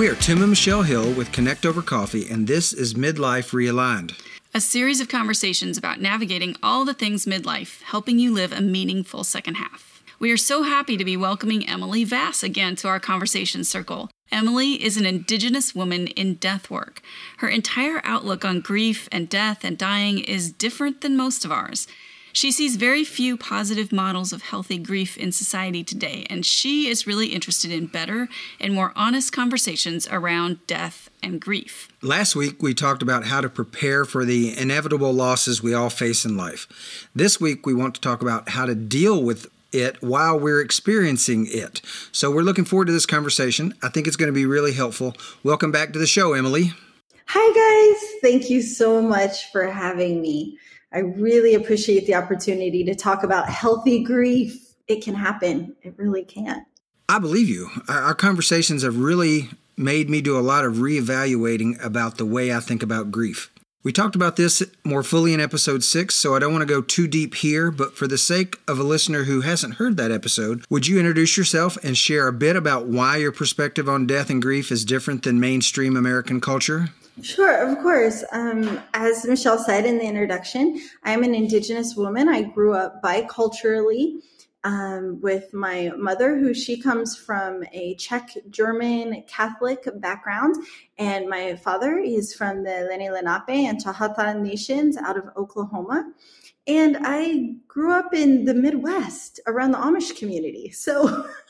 We are Tim and Michelle Hill with Connect Over Coffee, and this is Midlife Realigned. A series of conversations about navigating all the things midlife, helping you live a meaningful second half. We are so happy to be welcoming Emily Vass again to our conversation circle. Emily is an Indigenous woman in death work. Her entire outlook on grief and death and dying is different than most of ours. She sees very few positive models of healthy grief in society today, and she is really interested in better and more honest conversations around death and grief. Last week, we talked about how to prepare for the inevitable losses we all face in life. This week, we want to talk about how to deal with it while we're experiencing it. So, we're looking forward to this conversation. I think it's going to be really helpful. Welcome back to the show, Emily. Hi, guys. Thank you so much for having me. I really appreciate the opportunity to talk about healthy grief. It can happen, it really can. I believe you. Our conversations have really made me do a lot of reevaluating about the way I think about grief. We talked about this more fully in episode six, so I don't want to go too deep here, but for the sake of a listener who hasn't heard that episode, would you introduce yourself and share a bit about why your perspective on death and grief is different than mainstream American culture? Sure, of course. Um, as Michelle said in the introduction, I'm an Indigenous woman. I grew up biculturally um, with my mother, who she comes from a Czech German Catholic background, and my father is from the Lenni Lenape and Chahata nations out of Oklahoma. And I grew up in the Midwest around the Amish community. So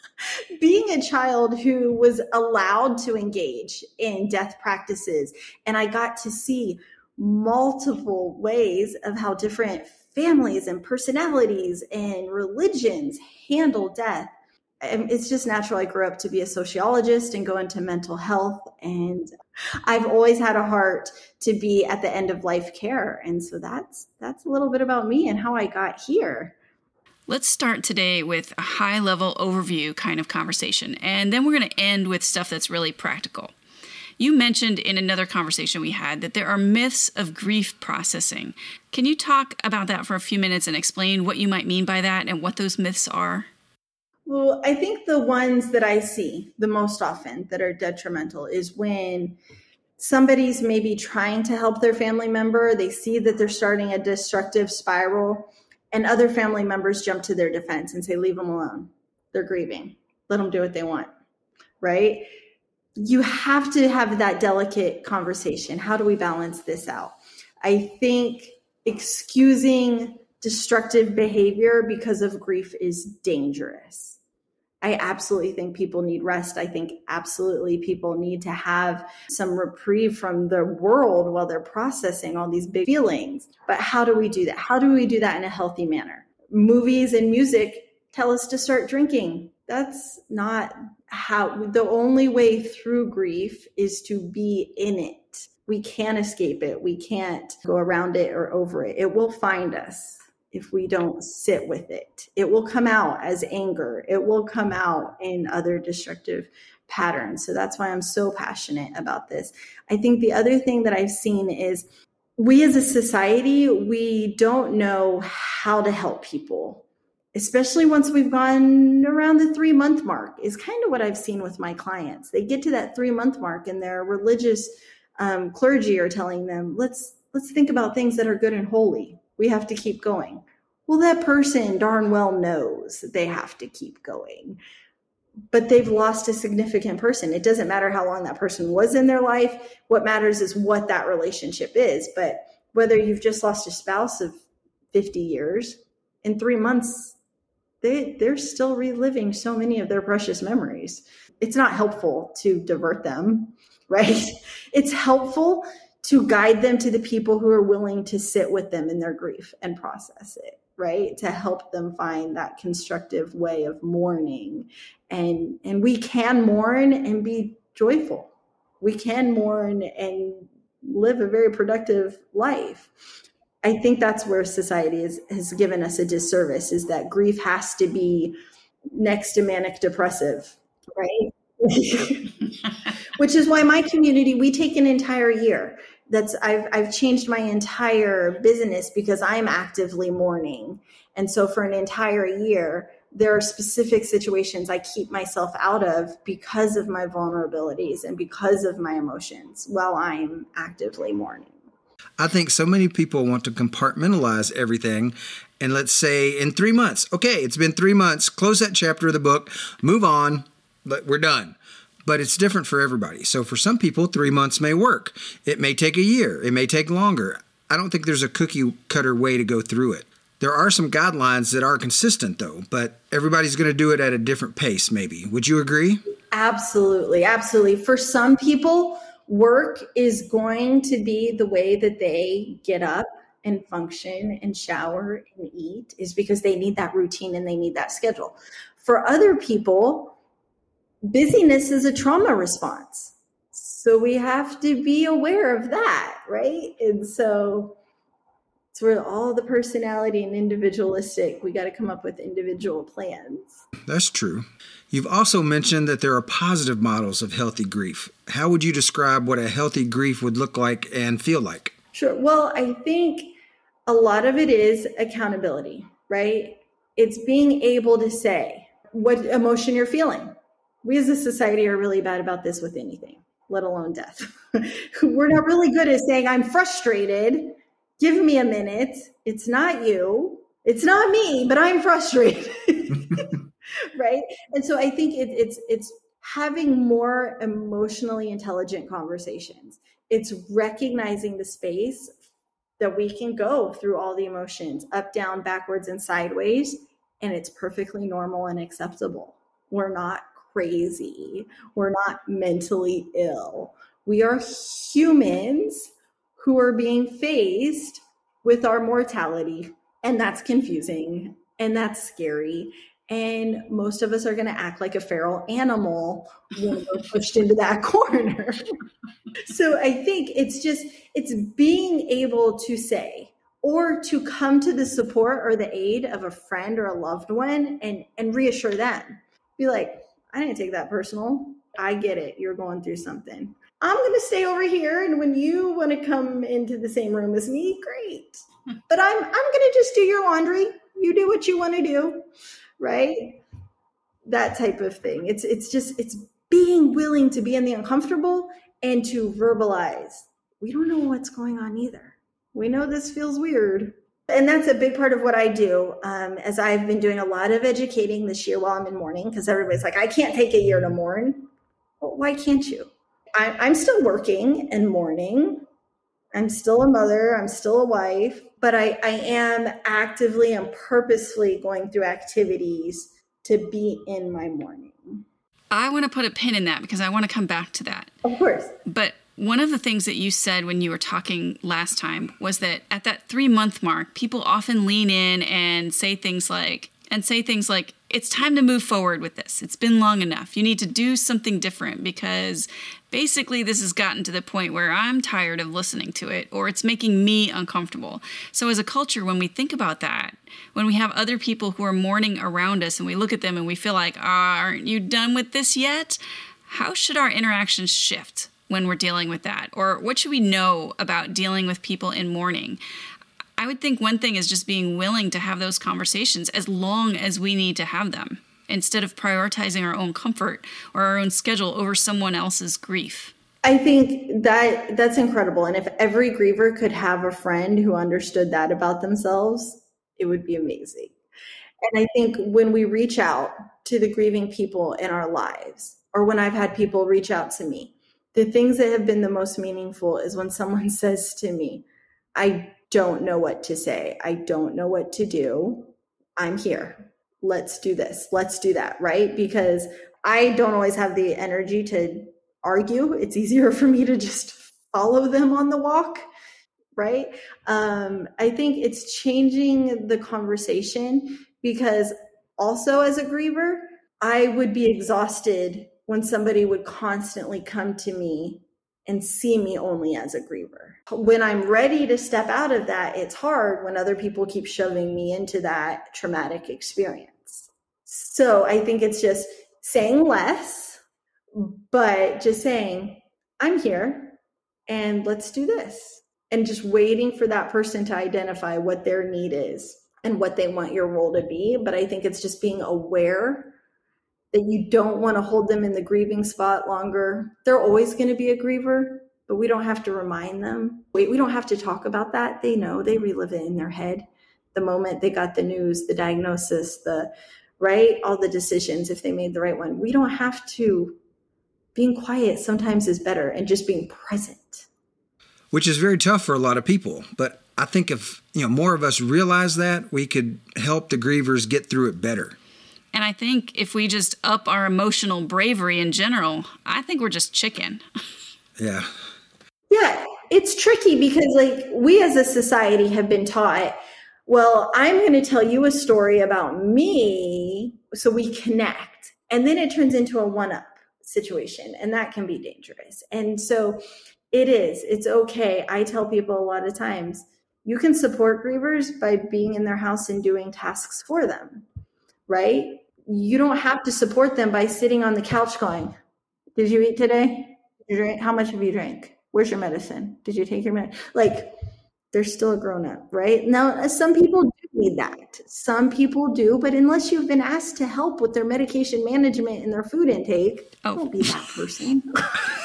being a child who was allowed to engage in death practices, and I got to see multiple ways of how different families and personalities and religions handle death. It's just natural. I grew up to be a sociologist and go into mental health. And I've always had a heart to be at the end of life care. And so that's that's a little bit about me and how I got here. Let's start today with a high level overview kind of conversation, and then we're going to end with stuff that's really practical. You mentioned in another conversation we had that there are myths of grief processing. Can you talk about that for a few minutes and explain what you might mean by that and what those myths are? Well, I think the ones that I see the most often that are detrimental is when somebody's maybe trying to help their family member, they see that they're starting a destructive spiral and other family members jump to their defense and say leave them alone. They're grieving. Let them do what they want. Right? You have to have that delicate conversation. How do we balance this out? I think excusing destructive behavior because of grief is dangerous I absolutely think people need rest. I think absolutely people need to have some reprieve from the world while they're processing all these big feelings. But how do we do that? How do we do that in a healthy manner? Movies and music tell us to start drinking. That's not how the only way through grief is to be in it. We can't escape it. We can't go around it or over it. It will find us if we don't sit with it. It will come out as anger, it will come out in other destructive patterns. So that's why I'm so passionate about this. I think the other thing that I've seen is we as a society, we don't know how to help people. Especially once we've gone around the three month mark, is kind of what I've seen with my clients. They get to that three month mark, and their religious um, clergy are telling them, "Let's let's think about things that are good and holy we have to keep going. Well, that person darn well knows they have to keep going, but they've lost a significant person. It doesn't matter how long that person was in their life. What matters is what that relationship is. But whether you've just lost a spouse of 50 years, in three months, they, they're still reliving so many of their precious memories. It's not helpful to divert them, right? It's helpful to guide them to the people who are willing to sit with them in their grief and process it right? To help them find that constructive way of mourning. And and we can mourn and be joyful. We can mourn and live a very productive life. I think that's where society is, has given us a disservice is that grief has to be next to manic depressive right? Which is why my community we take an entire year that's I've I've changed my entire business because I'm actively mourning. And so for an entire year, there are specific situations I keep myself out of because of my vulnerabilities and because of my emotions while I'm actively mourning. I think so many people want to compartmentalize everything. And let's say in three months, okay, it's been three months, close that chapter of the book, move on, but we're done. But it's different for everybody. So for some people, three months may work. It may take a year, it may take longer. I don't think there's a cookie cutter way to go through it. There are some guidelines that are consistent, though, but everybody's going to do it at a different pace, maybe. Would you agree? Absolutely. Absolutely. For some people, work is going to be the way that they get up and function and shower and eat, is because they need that routine and they need that schedule. For other people, busyness is a trauma response. So we have to be aware of that, right? And so it's where all the personality and individualistic, we got to come up with individual plans. That's true. You've also mentioned that there are positive models of healthy grief. How would you describe what a healthy grief would look like and feel like? Sure. Well, I think a lot of it is accountability, right? It's being able to say what emotion you're feeling. We as a society are really bad about this with anything, let alone death. We're not really good at saying, I'm frustrated give me a minute. It's not you. It's not me, but I'm frustrated. right. And so I think it, it's, it's having more emotionally intelligent conversations. It's recognizing the space that we can go through all the emotions up, down, backwards, and sideways. And it's perfectly normal and acceptable. We're not crazy. We're not mentally ill. We are humans who are being faced with our mortality. And that's confusing and that's scary. And most of us are going to act like a feral animal when we're pushed into that corner. so I think it's just, it's being able to say, or to come to the support or the aid of a friend or a loved one and and reassure them be like i didn't take that personal i get it you're going through something I'm going to stay over here. And when you want to come into the same room as me, great. But I'm, I'm going to just do your laundry. You do what you want to do. Right. That type of thing. It's, it's just, it's being willing to be in the uncomfortable and to verbalize. We don't know what's going on either. We know this feels weird. And that's a big part of what I do. Um, as I've been doing a lot of educating this year while I'm in mourning, because everybody's like, I can't take a year to mourn. Well, why can't you? I, am still working and mourning. I'm still a mother. I'm still a wife, but I, I am actively and purposefully going through activities to be in my mourning. I want to put a pin in that because I want to come back to that. Of course. But one of the things that you said when you were talking last time was that at that three month mark, people often lean in and say things like, and say things like, it's time to move forward with this. It's been long enough. You need to do something different because basically this has gotten to the point where I'm tired of listening to it or it's making me uncomfortable. So, as a culture, when we think about that, when we have other people who are mourning around us and we look at them and we feel like, ah, aren't you done with this yet? How should our interactions shift when we're dealing with that? Or what should we know about dealing with people in mourning? I would think one thing is just being willing to have those conversations as long as we need to have them instead of prioritizing our own comfort or our own schedule over someone else's grief. I think that that's incredible. And if every griever could have a friend who understood that about themselves, it would be amazing. And I think when we reach out to the grieving people in our lives, or when I've had people reach out to me, the things that have been the most meaningful is when someone says to me, I don't know what to say. I don't know what to do. I'm here. Let's do this. Let's do that. Right. Because I don't always have the energy to argue. It's easier for me to just follow them on the walk. Right. Um, I think it's changing the conversation because also as a griever, I would be exhausted when somebody would constantly come to me and see me only as a griever. When I'm ready to step out of that, it's hard when other people keep shoving me into that traumatic experience. So I think it's just saying less, but just saying, I'm here and let's do this. And just waiting for that person to identify what their need is. and what they want your role to be. But I think it's just being aware that you don't want to hold them in the grieving spot longer. They're always going to be a griever, but we don't have to remind them. Wait, we don't have to talk about that. They know, they relive it in their head. The moment they got the news, the diagnosis, the right, all the decisions, if they made the right one. We don't have to. Being quiet sometimes is better and just being present. Which is very tough for a lot of people. But I think if you know more of us realize that, we could help the grievers get through it better. And I think if we just up our emotional bravery in general, I think we're just chicken. Yeah. Yeah, it's tricky because like we as a society have been taught, well, I'm going to tell you a story about me so we connect. And then it turns into a one up situation and that can be dangerous. And so it is. It's okay. I tell people a lot of times, you can support grievers by being in their house and doing tasks for them right? You don't have to support them by sitting on the couch going, Did you eat today? Did you drink? How much have you drank? Where's your medicine? Did you take your medicine? Like, they're still a grown up, right? Now, uh, some people do need that. Some people do, but unless you've been asked to help with their medication management and their food intake, oh. don't be that person.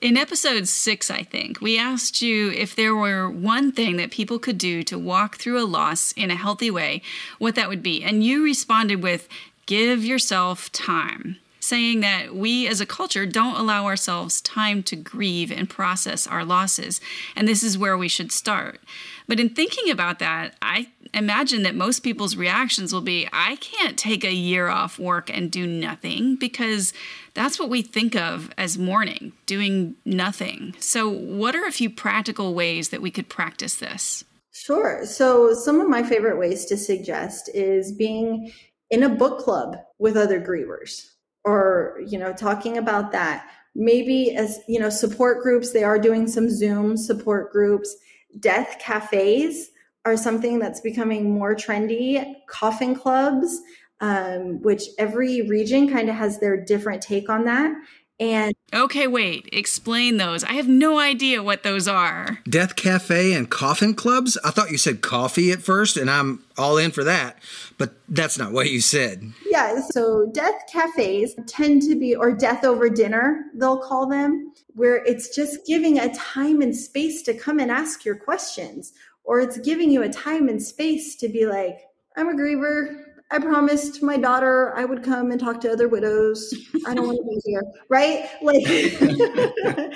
In episode six, I think, we asked you if there were one thing that people could do to walk through a loss in a healthy way, what that would be. And you responded with, give yourself time, saying that we as a culture don't allow ourselves time to grieve and process our losses. And this is where we should start. But in thinking about that, I imagine that most people's reactions will be I can't take a year off work and do nothing because that's what we think of as mourning, doing nothing. So, what are a few practical ways that we could practice this? Sure. So, some of my favorite ways to suggest is being in a book club with other grievers or, you know, talking about that. Maybe as, you know, support groups, they are doing some Zoom support groups death cafes are something that's becoming more trendy. Coffin clubs, um, which every region kind of has their different take on that. And okay, wait, explain those. I have no idea what those are. Death Cafe and coffin clubs? I thought you said coffee at first, and I'm all in for that, but that's not what you said. Yeah, so death cafes tend to be, or death over dinner, they'll call them, where it's just giving a time and space to come and ask your questions, or it's giving you a time and space to be like, I'm a griever. I promised my daughter I would come and talk to other widows. I don't want to be here, right? Like it,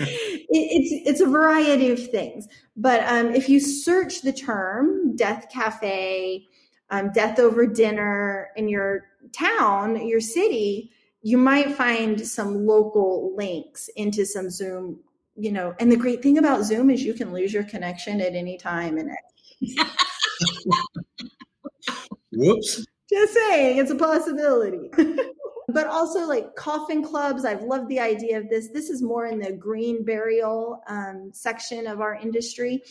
it's it's a variety of things. But um, if you search the term "death cafe," um, "death over dinner" in your town, your city, you might find some local links into some Zoom. You know, and the great thing about Zoom is you can lose your connection at any time, and. Whoops. Just saying, it's a possibility. but also like coffin clubs. I've loved the idea of this. This is more in the green burial um, section of our industry,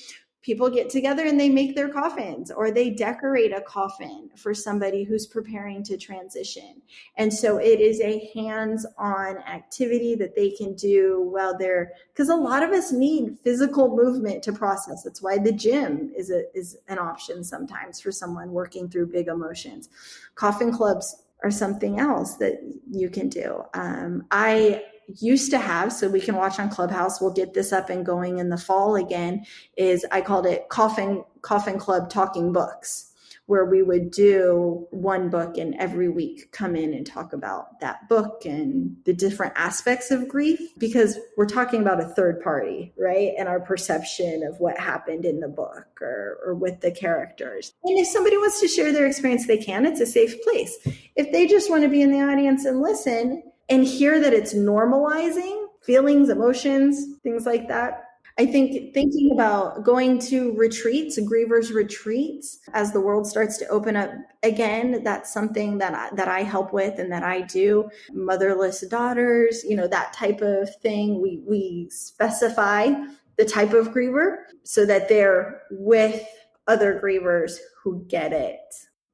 people get together and they make their coffins or they decorate a coffin for somebody who's preparing to transition. And so it is a hands on activity that they can do while they're, because a lot of us need physical movement to process. That's why the gym is, a, is an option sometimes for someone working through big emotions. Coffin clubs are something else that you can do. Um, I used to have, so we can watch on Clubhouse. We'll get this up and going in the fall again. Is I called it Coffin Coffin Club Talking Books, where we would do one book and every week come in and talk about that book and the different aspects of grief because we're talking about a third party, right? And our perception of what happened in the book or, or with the characters. And if somebody wants to share their experience, they can. It's a safe place. If they just want to be in the audience and listen, and hear that it's normalizing feelings, emotions, things like that. I think thinking about going to retreats, grievers retreats, as the world starts to open up again, that's something that I, that I help with and that I do. Motherless daughters, you know, that type of thing. We we specify the type of griever so that they're with other grievers who get it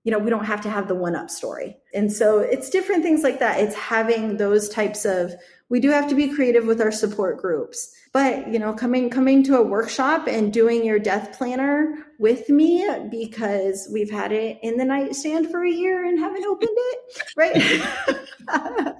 you know, we don't have to have the one up story. And so it's different things like that. It's having those types of we do have to be creative with our support groups. But, you know, coming coming to a workshop and doing your death planner with me because we've had it in the nightstand for a year and haven't opened it, right?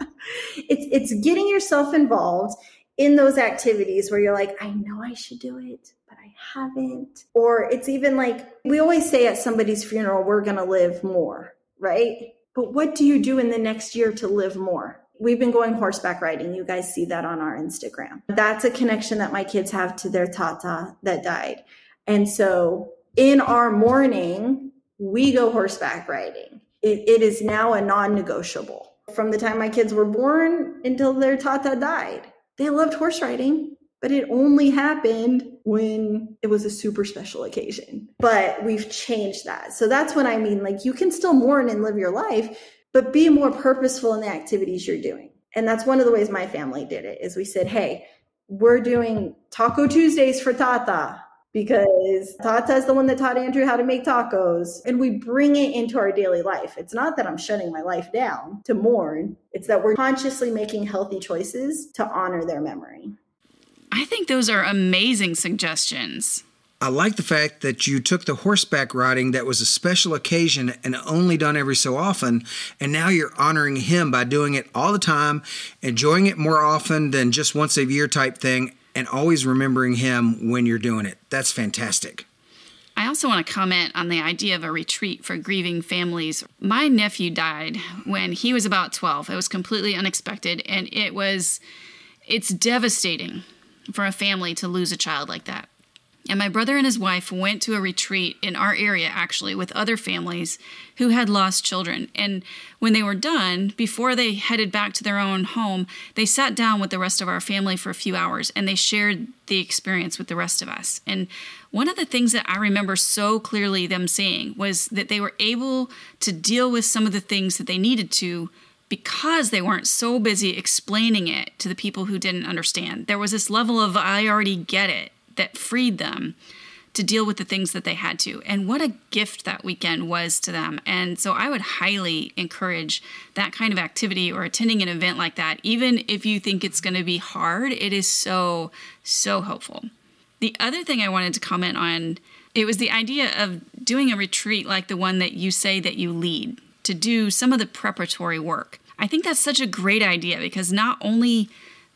it's it's getting yourself involved in those activities where you're like, I know I should do it, but I haven't. Or it's even like we always say at somebody's funeral, we're going to live more, right? But what do you do in the next year to live more? We've been going horseback riding. You guys see that on our Instagram. That's a connection that my kids have to their tata that died. And so in our mourning, we go horseback riding. It, it is now a non negotiable. From the time my kids were born until their tata died, they loved horse riding, but it only happened when it was a super special occasion. But we've changed that. So that's what I mean. Like you can still mourn and live your life, but be more purposeful in the activities you're doing. And that's one of the ways my family did it is we said, hey, we're doing Taco Tuesdays for Tata because Tata is the one that taught Andrew how to make tacos. And we bring it into our daily life. It's not that I'm shutting my life down to mourn, it's that we're consciously making healthy choices to honor their memory. I think those are amazing suggestions. I like the fact that you took the horseback riding that was a special occasion and only done every so often, and now you're honoring him by doing it all the time, enjoying it more often than just once a year type thing, and always remembering him when you're doing it. That's fantastic. I also want to comment on the idea of a retreat for grieving families. My nephew died when he was about 12. It was completely unexpected and it was it's devastating for a family to lose a child like that. And my brother and his wife went to a retreat in our area, actually, with other families who had lost children. And when they were done, before they headed back to their own home, they sat down with the rest of our family for a few hours and they shared the experience with the rest of us. And one of the things that I remember so clearly them saying was that they were able to deal with some of the things that they needed to because they weren't so busy explaining it to the people who didn't understand. There was this level of, I already get it that freed them to deal with the things that they had to. And what a gift that weekend was to them. And so I would highly encourage that kind of activity or attending an event like that, even if you think it's going to be hard. It is so, so helpful. The other thing I wanted to comment on it was the idea of doing a retreat like the one that you say that you lead to do some of the preparatory work. I think that's such a great idea because not only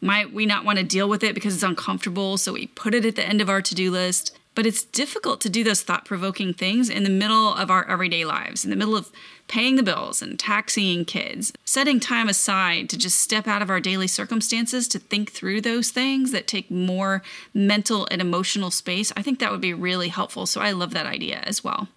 might we not want to deal with it because it's uncomfortable, so we put it at the end of our to do list? But it's difficult to do those thought provoking things in the middle of our everyday lives, in the middle of paying the bills and taxiing kids, setting time aside to just step out of our daily circumstances to think through those things that take more mental and emotional space. I think that would be really helpful. So I love that idea as well.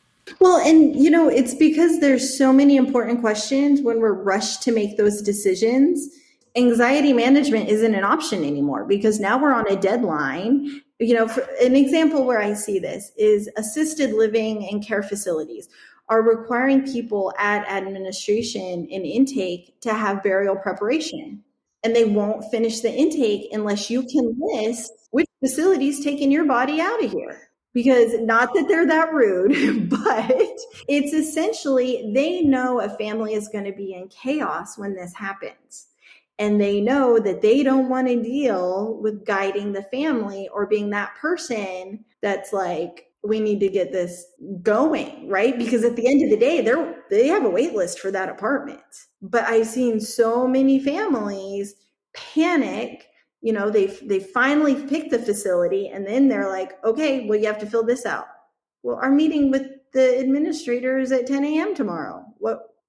Well, and you know, it's because there's so many important questions when we're rushed to make those decisions anxiety management isn't an option anymore because now we're on a deadline. You know, an example where I see this is assisted living and care facilities are requiring people at administration and intake to have burial preparation. And they won't finish the intake unless you can list which facilities taking your body out of here. Because not that they're that rude, but it's essentially they know a family is going to be in chaos when this happens and they know that they don't want to deal with guiding the family or being that person that's like we need to get this going right? Because at the end of the day they're they have a wait list for that apartment. But i've seen so many families panic you know they they finally pick the facility and then they're like okay well you have to fill this out. Well our meeting with the administrators at 10 a.m tomorrow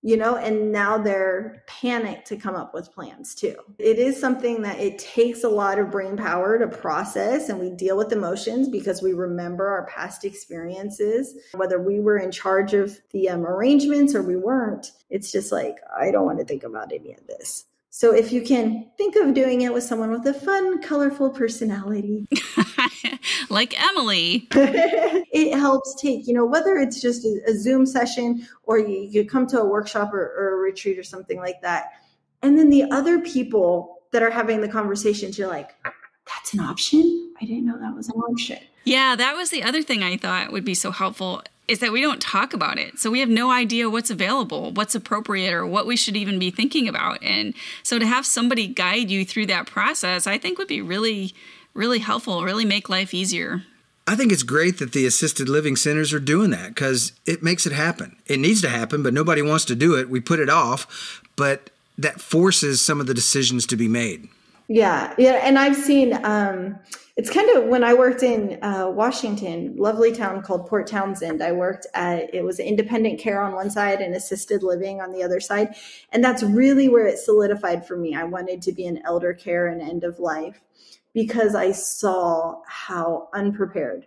you know and now they're panicked to come up with plans too. It is something that it takes a lot of brain power to process and we deal with emotions because we remember our past experiences. Whether we were in charge of the um, arrangements or we weren't it's just like i don't want to think about any of this. So if you can think of doing it with someone with a fun, colorful personality, like Emily, it helps take, you know, whether it's just a, a Zoom session or you, you come to a workshop or, or a retreat or something like that. And then the other people that are having the conversations, you're like, that's an option. I didn't know that was an option. Yeah, that was the other thing I thought would be so helpful is that we don't talk about it. So we have no idea what's available, what's appropriate, or what we should even be thinking about. And so to have somebody guide you through that process, I think would be really, really helpful, really make life easier. I think it's great that the assisted living centers are doing that because it makes it happen. It needs to happen, but nobody wants to do it. We put it off, but that forces some of the decisions to be made. Yeah, yeah, and I've seen. Um, it's kind of when I worked in uh, Washington, lovely town called Port Townsend. I worked at it was independent care on one side and assisted living on the other side, and that's really where it solidified for me. I wanted to be in elder care and end of life because I saw how unprepared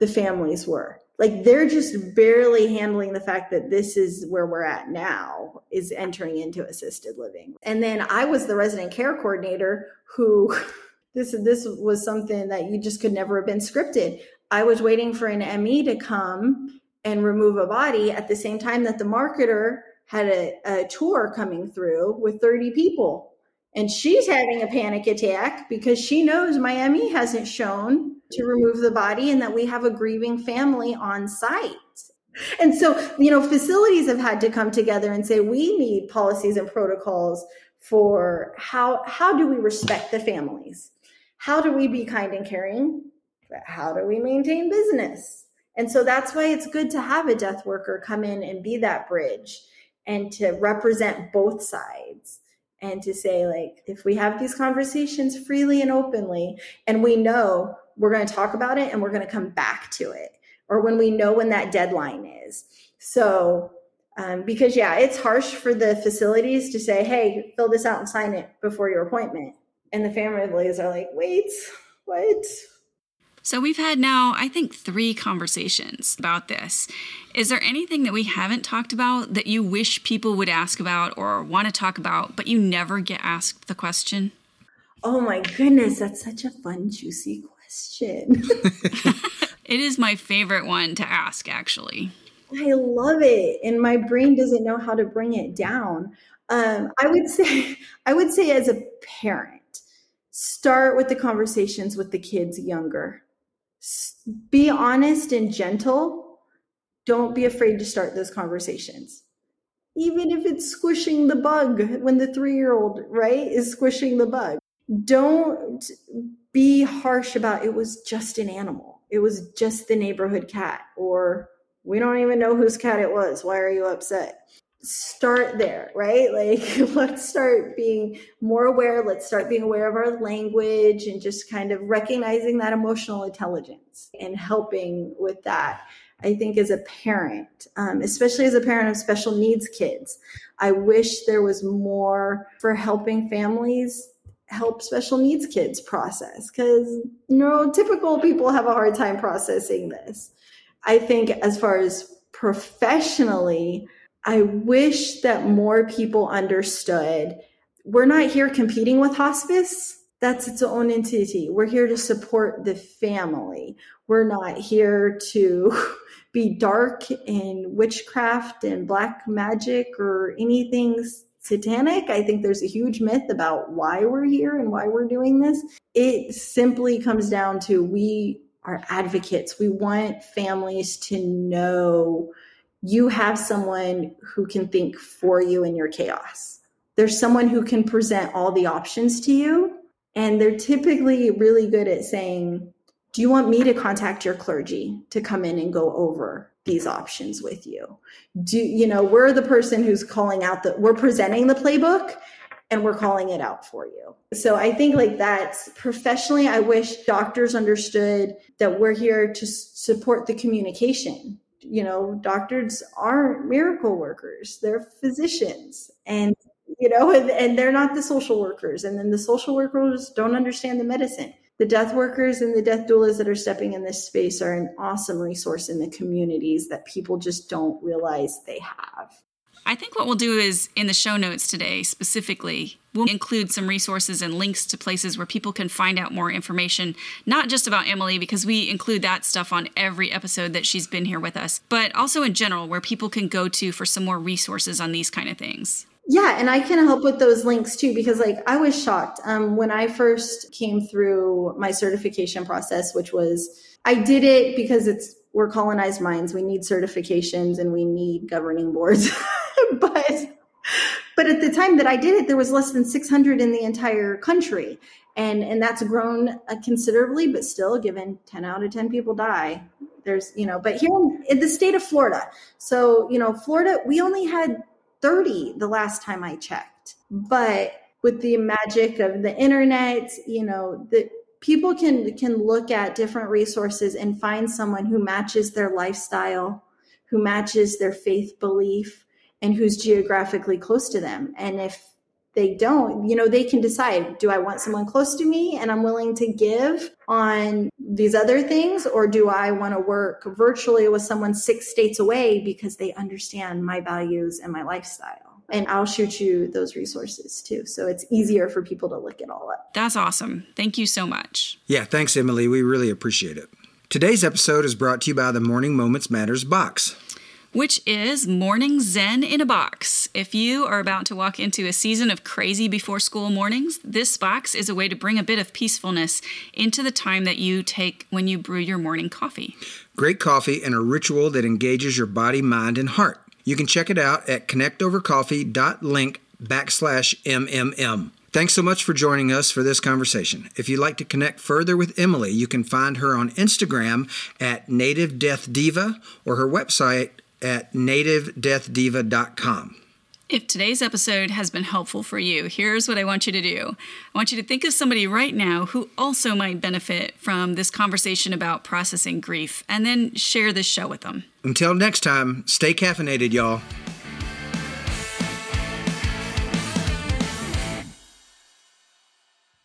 the families were. Like they're just barely handling the fact that this is where we're at now is entering into assisted living. And then I was the resident care coordinator who this this was something that you just could never have been scripted. I was waiting for an ME to come and remove a body at the same time that the marketer had a, a tour coming through with 30 people and she's having a panic attack because she knows Miami hasn't shown to remove the body and that we have a grieving family on site. And so, you know, facilities have had to come together and say we need policies and protocols for how how do we respect the families? How do we be kind and caring? How do we maintain business? And so that's why it's good to have a death worker come in and be that bridge and to represent both sides and to say like if we have these conversations freely and openly and we know we're going to talk about it and we're going to come back to it or when we know when that deadline is. So um, because yeah it's harsh for the facilities to say hey fill this out and sign it before your appointment. And the families are like wait what so we've had now, I think, three conversations about this. Is there anything that we haven't talked about that you wish people would ask about or want to talk about, but you never get asked the question? Oh my goodness, that's such a fun, juicy question. it is my favorite one to ask, actually. I love it, and my brain doesn't know how to bring it down. Um, I would say, I would say, as a parent, start with the conversations with the kids younger be honest and gentle. Don't be afraid to start those conversations. Even if it's squishing the bug when the three year old, right, is squishing the bug. Don't be harsh about it was just an animal. It was just the neighborhood cat, or we don't even know whose cat it was. Why are you upset? Start there, right? Like, let's start being more aware. Let's start being aware of our language and just kind of recognizing that emotional intelligence and helping with that. I think as a parent, um, especially as a parent of special needs kids, I wish there was more for helping families help special needs kids process because neurotypical people have a hard time processing this. I think as far as professionally, I wish that more people understood we're not here competing with hospice. That's its own entity. We're here to support the family. We're not here to be dark in witchcraft and black magic or anything satanic. I think there's a huge myth about why we're here and why we're doing this. It simply comes down to we are advocates. We want families to know you have someone who can think for you in your chaos. There's someone who can present all the options to you. And they're typically really good at saying, Do you want me to contact your clergy to come in and go over these options with you? Do you know, we're the person who's calling out that we're presenting the playbook and we're calling it out for you. So I think like that's professionally, I wish doctors understood that we're here to support the communication you know, doctors aren't miracle workers, they're physicians. And, you know, and, and they're not the social workers. And then the social workers don't understand the medicine. The death workers and the death doulas that are stepping in this space are an awesome resource in the communities that people just don't realize they have. I think what we'll do is in the show notes today specifically, we'll include some resources and links to places where people can find out more information, not just about Emily, because we include that stuff on every episode that she's been here with us, but also in general, where people can go to for some more resources on these kind of things. Yeah, and I can help with those links too because like I was shocked um, when I first came through my certification process, which was I did it because it's we're colonized minds. We need certifications and we need governing boards. but but at the time that I did it, there was less than 600 in the entire country. And, and that's grown uh, considerably, but still, given 10 out of 10 people die, there's, you know, but here in the state of Florida, so, you know, Florida, we only had 30 the last time I checked. But with the magic of the internet, you know, the people can can look at different resources and find someone who matches their lifestyle, who matches their faith belief, and who's geographically close to them. And if they don't, you know, they can decide do I want someone close to me and I'm willing to give on these other things, or do I want to work virtually with someone six states away because they understand my values and my lifestyle? And I'll shoot you those resources too. So it's easier for people to look it all up. That's awesome. Thank you so much. Yeah, thanks, Emily. We really appreciate it. Today's episode is brought to you by the Morning Moments Matters box which is Morning Zen in a Box. If you are about to walk into a season of crazy before school mornings, this box is a way to bring a bit of peacefulness into the time that you take when you brew your morning coffee. Great coffee and a ritual that engages your body, mind, and heart. You can check it out at connectovercoffee.link backslash MMM. Thanks so much for joining us for this conversation. If you'd like to connect further with Emily, you can find her on Instagram at Native Death Diva or her website at nativedeathdiva.com. If today's episode has been helpful for you, here's what I want you to do. I want you to think of somebody right now who also might benefit from this conversation about processing grief and then share this show with them. Until next time, stay caffeinated, y'all.